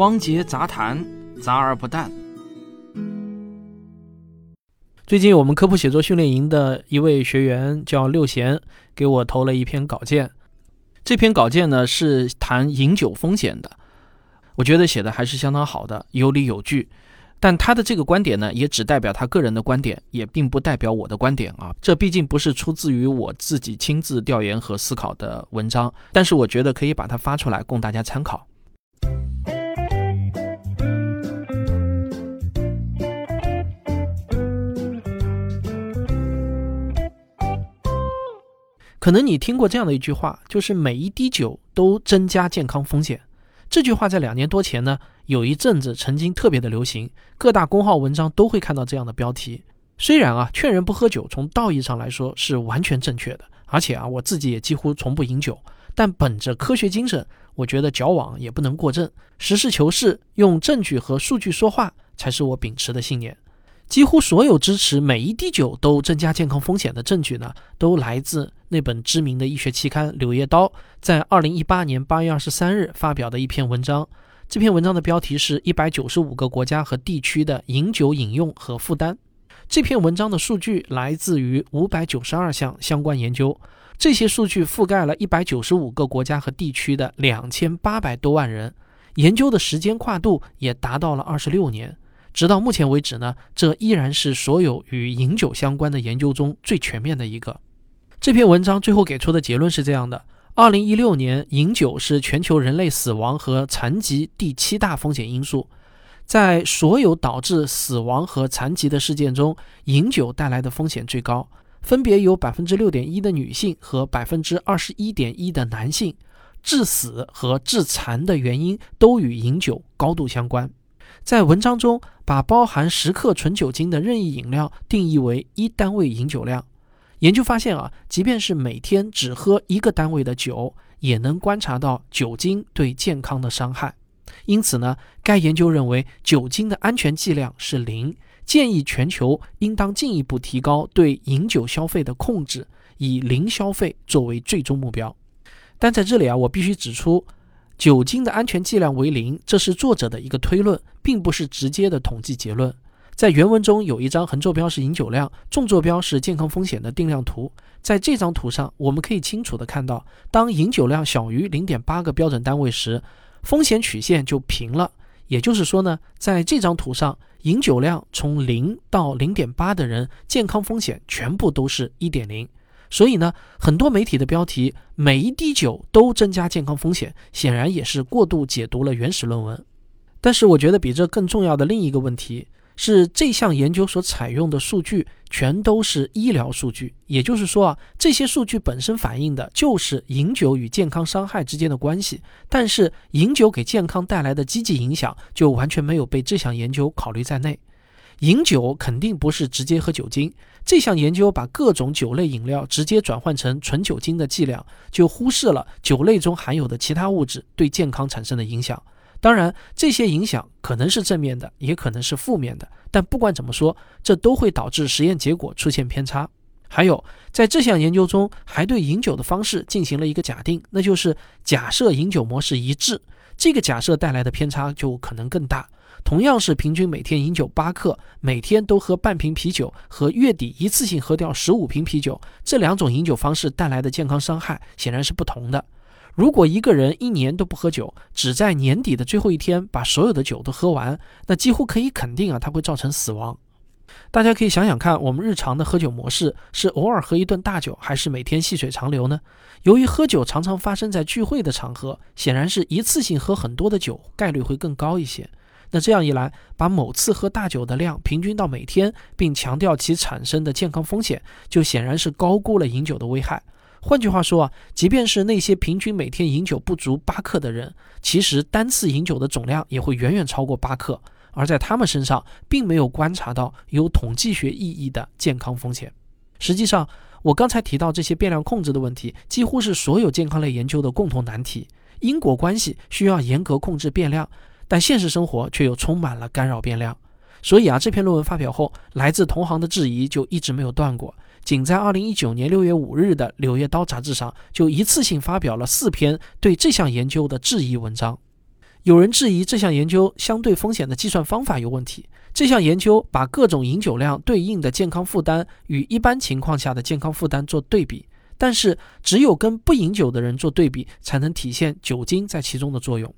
汪杰杂谈，杂而不淡。最近我们科普写作训练营的一位学员叫六贤，给我投了一篇稿件。这篇稿件呢是谈饮酒风险的，我觉得写的还是相当好的，有理有据。但他的这个观点呢，也只代表他个人的观点，也并不代表我的观点啊。这毕竟不是出自于我自己亲自调研和思考的文章，但是我觉得可以把它发出来供大家参考。可能你听过这样的一句话，就是每一滴酒都增加健康风险。这句话在两年多前呢，有一阵子曾经特别的流行，各大公号文章都会看到这样的标题。虽然啊，劝人不喝酒，从道义上来说是完全正确的，而且啊，我自己也几乎从不饮酒。但本着科学精神，我觉得矫枉也不能过正，实事求是，用证据和数据说话，才是我秉持的信念。几乎所有支持每一滴酒都增加健康风险的证据呢，都来自那本知名的医学期刊《柳叶刀》在二零一八年八月二十三日发表的一篇文章。这篇文章的标题是一百九十五个国家和地区的饮酒饮用和负担。这篇文章的数据来自于五百九十二项相关研究，这些数据覆盖了一百九十五个国家和地区的两千八百多万人，研究的时间跨度也达到了二十六年。直到目前为止呢，这依然是所有与饮酒相关的研究中最全面的一个。这篇文章最后给出的结论是这样的：二零一六年，饮酒是全球人类死亡和残疾第七大风险因素。在所有导致死亡和残疾的事件中，饮酒带来的风险最高，分别有百分之六点一的女性和百分之二十一点一的男性致死和致残的原因都与饮酒高度相关。在文章中，把包含十克纯酒精的任意饮料定义为一单位饮酒量。研究发现啊，即便是每天只喝一个单位的酒，也能观察到酒精对健康的伤害。因此呢，该研究认为酒精的安全剂量是零，建议全球应当进一步提高对饮酒消费的控制，以零消费作为最终目标。但在这里啊，我必须指出。酒精的安全剂量为零，这是作者的一个推论，并不是直接的统计结论。在原文中有一张横坐标是饮酒量，纵坐标是健康风险的定量图。在这张图上，我们可以清楚地看到，当饮酒量小于零点八个标准单位时，风险曲线就平了。也就是说呢，在这张图上，饮酒量从零到零点八的人，健康风险全部都是一点零。所以呢，很多媒体的标题“每一滴酒都增加健康风险”，显然也是过度解读了原始论文。但是，我觉得比这更重要的另一个问题是，这项研究所采用的数据全都是医疗数据，也就是说啊，这些数据本身反映的就是饮酒与健康伤害之间的关系，但是饮酒给健康带来的积极影响就完全没有被这项研究考虑在内。饮酒肯定不是直接喝酒精。这项研究把各种酒类饮料直接转换成纯酒精的剂量，就忽视了酒类中含有的其他物质对健康产生的影响。当然，这些影响可能是正面的，也可能是负面的。但不管怎么说，这都会导致实验结果出现偏差。还有，在这项研究中，还对饮酒的方式进行了一个假定，那就是假设饮酒模式一致。这个假设带来的偏差就可能更大。同样是平均每天饮酒八克，每天都喝半瓶啤酒和月底一次性喝掉十五瓶啤酒，这两种饮酒方式带来的健康伤害显然是不同的。如果一个人一年都不喝酒，只在年底的最后一天把所有的酒都喝完，那几乎可以肯定啊，它会造成死亡。大家可以想想看，我们日常的喝酒模式是偶尔喝一顿大酒，还是每天细水长流呢？由于喝酒常常发生在聚会的场合，显然是一次性喝很多的酒概率会更高一些。那这样一来，把某次喝大酒的量平均到每天，并强调其产生的健康风险，就显然是高估了饮酒的危害。换句话说啊，即便是那些平均每天饮酒不足八克的人，其实单次饮酒的总量也会远远超过八克，而在他们身上并没有观察到有统计学意义的健康风险。实际上，我刚才提到这些变量控制的问题，几乎是所有健康类研究的共同难题。因果关系需要严格控制变量。但现实生活却又充满了干扰变量，所以啊，这篇论文发表后，来自同行的质疑就一直没有断过。仅在二零一九年六月五日的《柳叶刀》杂志上，就一次性发表了四篇对这项研究的质疑文章。有人质疑这项研究相对风险的计算方法有问题。这项研究把各种饮酒量对应的健康负担与一般情况下的健康负担做对比，但是只有跟不饮酒的人做对比，才能体现酒精在其中的作用。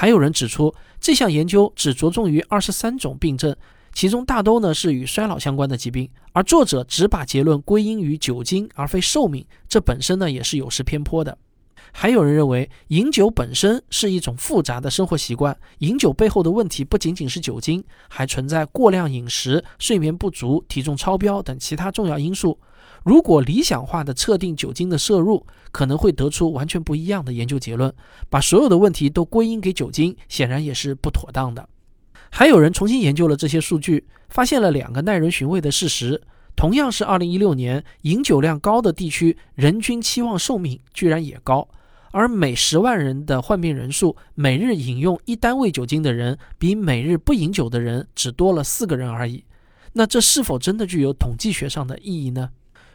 还有人指出，这项研究只着重于二十三种病症，其中大多呢是与衰老相关的疾病，而作者只把结论归因于酒精而非寿命，这本身呢也是有失偏颇的。还有人认为，饮酒本身是一种复杂的生活习惯，饮酒背后的问题不仅仅是酒精，还存在过量饮食、睡眠不足、体重超标等其他重要因素。如果理想化的测定酒精的摄入，可能会得出完全不一样的研究结论。把所有的问题都归因给酒精，显然也是不妥当的。还有人重新研究了这些数据，发现了两个耐人寻味的事实。同样是2016年，饮酒量高的地区，人均期望寿命居然也高。而每十万人的患病人数，每日饮用一单位酒精的人，比每日不饮酒的人只多了四个人而已。那这是否真的具有统计学上的意义呢？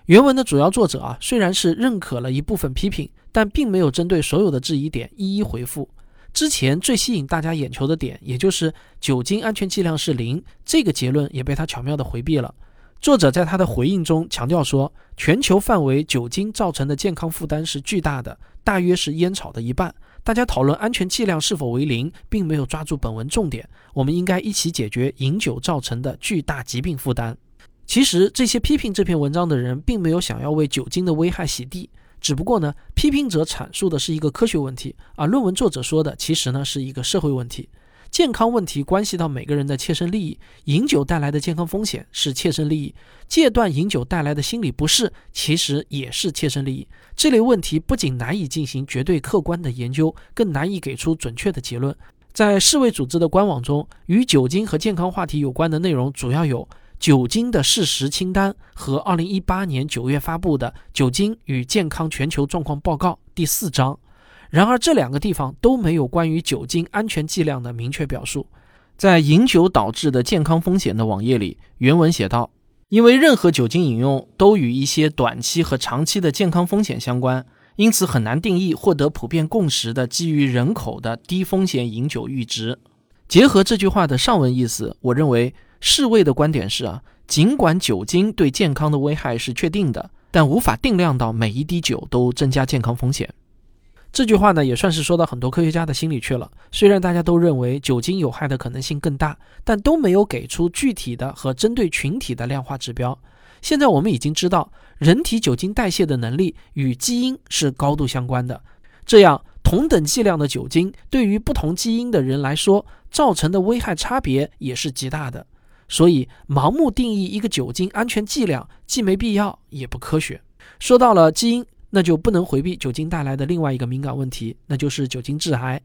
原文的主要作者啊，虽然是认可了一部分批评，但并没有针对所有的质疑点一一回复。之前最吸引大家眼球的点，也就是酒精安全剂量是零这个结论，也被他巧妙地回避了。作者在他的回应中强调说，全球范围酒精造成的健康负担是巨大的，大约是烟草的一半。大家讨论安全剂量是否为零，并没有抓住本文重点。我们应该一起解决饮酒造成的巨大疾病负担。其实，这些批评这篇文章的人，并没有想要为酒精的危害洗地，只不过呢，批评者阐述的是一个科学问题，而论文作者说的其实呢是一个社会问题。健康问题关系到每个人的切身利益，饮酒带来的健康风险是切身利益，戒断饮酒带来的心理不适其实也是切身利益。这类问题不仅难以进行绝对客观的研究，更难以给出准确的结论。在世卫组织的官网中，与酒精和健康话题有关的内容主要有《酒精的事实清单》和2018年9月发布的《酒精与健康全球状况报告》第四章。然而，这两个地方都没有关于酒精安全剂量的明确表述。在饮酒导致的健康风险的网页里，原文写道：“因为任何酒精饮用都与一些短期和长期的健康风险相关，因此很难定义获得普遍共识的基于人口的低风险饮酒阈值。”结合这句话的上文意思，我认为世卫的观点是：啊，尽管酒精对健康的危害是确定的，但无法定量到每一滴酒都增加健康风险。这句话呢，也算是说到很多科学家的心里去了。虽然大家都认为酒精有害的可能性更大，但都没有给出具体的和针对群体的量化指标。现在我们已经知道，人体酒精代谢的能力与基因是高度相关的。这样，同等剂量的酒精对于不同基因的人来说，造成的危害差别也是极大的。所以，盲目定义一个酒精安全剂量，既没必要，也不科学。说到了基因。那就不能回避酒精带来的另外一个敏感问题，那就是酒精致癌。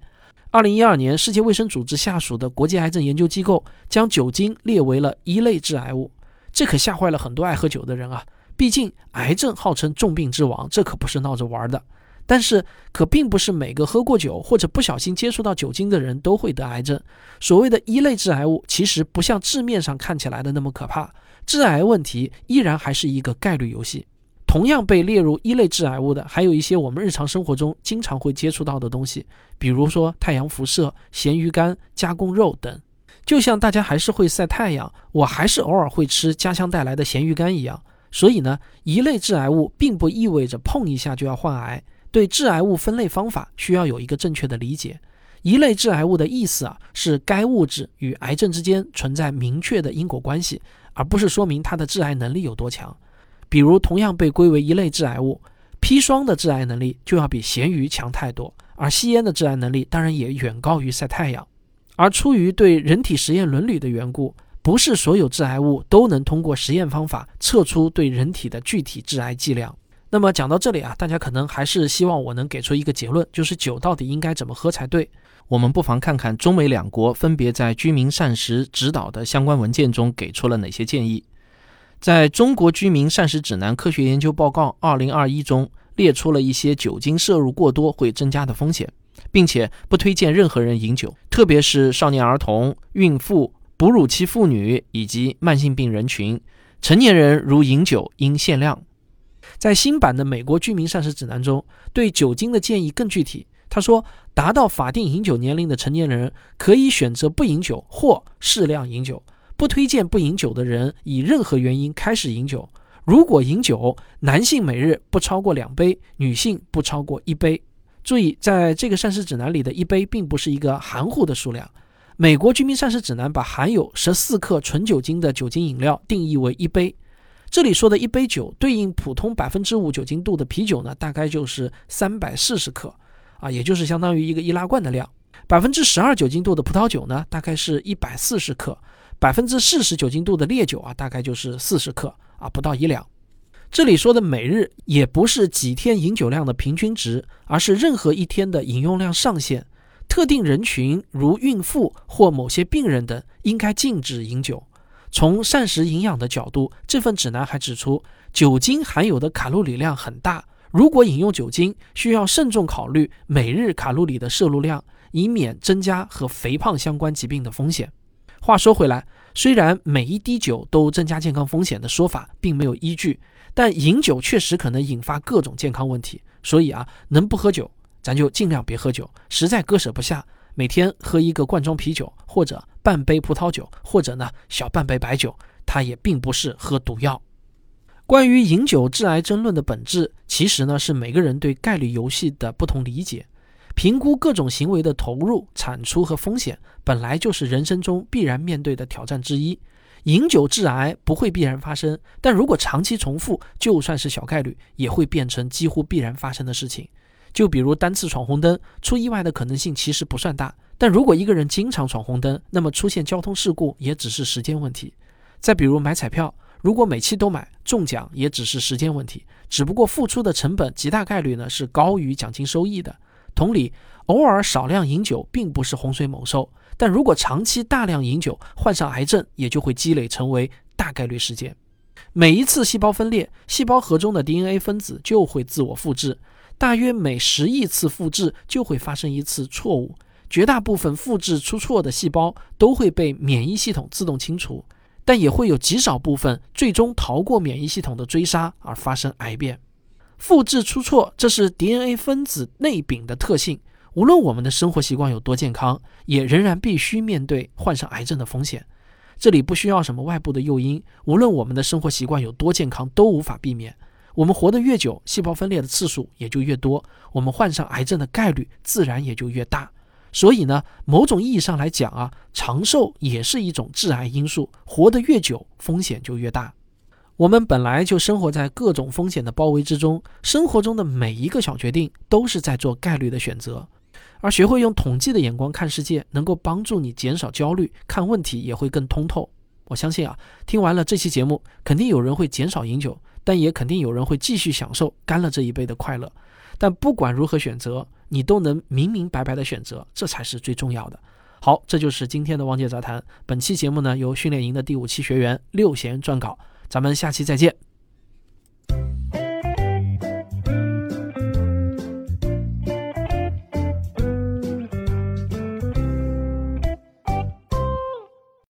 二零一二年，世界卫生组织下属的国际癌症研究机构将酒精列为了一类致癌物，这可吓坏了很多爱喝酒的人啊！毕竟癌症号称重病之王，这可不是闹着玩的。但是，可并不是每个喝过酒或者不小心接触到酒精的人都会得癌症。所谓的一类致癌物，其实不像字面上看起来的那么可怕，致癌问题依然还是一个概率游戏。同样被列入一类致癌物的，还有一些我们日常生活中经常会接触到的东西，比如说太阳辐射、咸鱼干、加工肉等。就像大家还是会晒太阳，我还是偶尔会吃家乡带来的咸鱼干一样。所以呢，一类致癌物并不意味着碰一下就要患癌。对致癌物分类方法需要有一个正确的理解。一类致癌物的意思啊，是该物质与癌症之间存在明确的因果关系，而不是说明它的致癌能力有多强。比如，同样被归为一类致癌物，砒霜的致癌能力就要比咸鱼强太多，而吸烟的致癌能力当然也远高于晒太阳。而出于对人体实验伦理的缘故，不是所有致癌物都能通过实验方法测出对人体的具体致癌剂量。那么讲到这里啊，大家可能还是希望我能给出一个结论，就是酒到底应该怎么喝才对。我们不妨看看中美两国分别在居民膳食指导的相关文件中给出了哪些建议。在中国居民膳食指南科学研究报告二零二一中列出了一些酒精摄入过多会增加的风险，并且不推荐任何人饮酒，特别是少年儿童、孕妇、哺乳期妇女以及慢性病人群。成年人如饮酒应限量。在新版的美国居民膳食指南中，对酒精的建议更具体，他说，达到法定饮酒年龄的成年人可以选择不饮酒或适量饮酒，不推荐不饮酒的人以任何原因开始饮酒。如果饮酒，男性每日不超过两杯，女性不超过一杯。注意，在这个膳食指南里的一杯并不是一个含糊的数量。美国居民膳食指南把含有十四克纯酒精的酒精饮料定义为一杯。这里说的一杯酒，对应普通百分之五酒精度的啤酒呢，大概就是三百四十克，啊，也就是相当于一个易拉罐的量。百分之十二酒精度的葡萄酒呢，大概是一百四十克；百分之四十酒精度的烈酒啊，大概就是四十克。啊，不到一两。这里说的每日也不是几天饮酒量的平均值，而是任何一天的饮用量上限。特定人群如孕妇或某些病人等，应该禁止饮酒。从膳食营养的角度，这份指南还指出，酒精含有的卡路里量很大。如果饮用酒精，需要慎重考虑每日卡路里的摄入量，以免增加和肥胖相关疾病的风险。话说回来。虽然每一滴酒都增加健康风险的说法并没有依据，但饮酒确实可能引发各种健康问题。所以啊，能不喝酒咱就尽量别喝酒。实在割舍不下，每天喝一个罐装啤酒，或者半杯葡萄酒，或者呢小半杯白酒，它也并不是喝毒药。关于饮酒致癌争论的本质，其实呢是每个人对概率游戏的不同理解。评估各种行为的投入、产出和风险，本来就是人生中必然面对的挑战之一。饮酒致癌不会必然发生，但如果长期重复，就算是小概率，也会变成几乎必然发生的事情。就比如单次闯红灯，出意外的可能性其实不算大，但如果一个人经常闯红灯，那么出现交通事故也只是时间问题。再比如买彩票，如果每期都买中奖，也只是时间问题，只不过付出的成本极大概率呢是高于奖金收益的。同理，偶尔少量饮酒并不是洪水猛兽，但如果长期大量饮酒，患上癌症也就会积累成为大概率事件。每一次细胞分裂，细胞核中的 DNA 分子就会自我复制，大约每十亿次复制就会发生一次错误。绝大部分复制出错的细胞都会被免疫系统自动清除，但也会有极少部分最终逃过免疫系统的追杀而发生癌变。复制出错，这是 DNA 分子内禀的特性。无论我们的生活习惯有多健康，也仍然必须面对患上癌症的风险。这里不需要什么外部的诱因，无论我们的生活习惯有多健康，都无法避免。我们活得越久，细胞分裂的次数也就越多，我们患上癌症的概率自然也就越大。所以呢，某种意义上来讲啊，长寿也是一种致癌因素。活得越久，风险就越大。我们本来就生活在各种风险的包围之中，生活中的每一个小决定都是在做概率的选择，而学会用统计的眼光看世界，能够帮助你减少焦虑，看问题也会更通透。我相信啊，听完了这期节目，肯定有人会减少饮酒，但也肯定有人会继续享受干了这一杯的快乐。但不管如何选择，你都能明明白白的选择，这才是最重要的。好，这就是今天的汪姐杂谈。本期节目呢，由训练营的第五期学员六贤撰稿。咱们下期再见。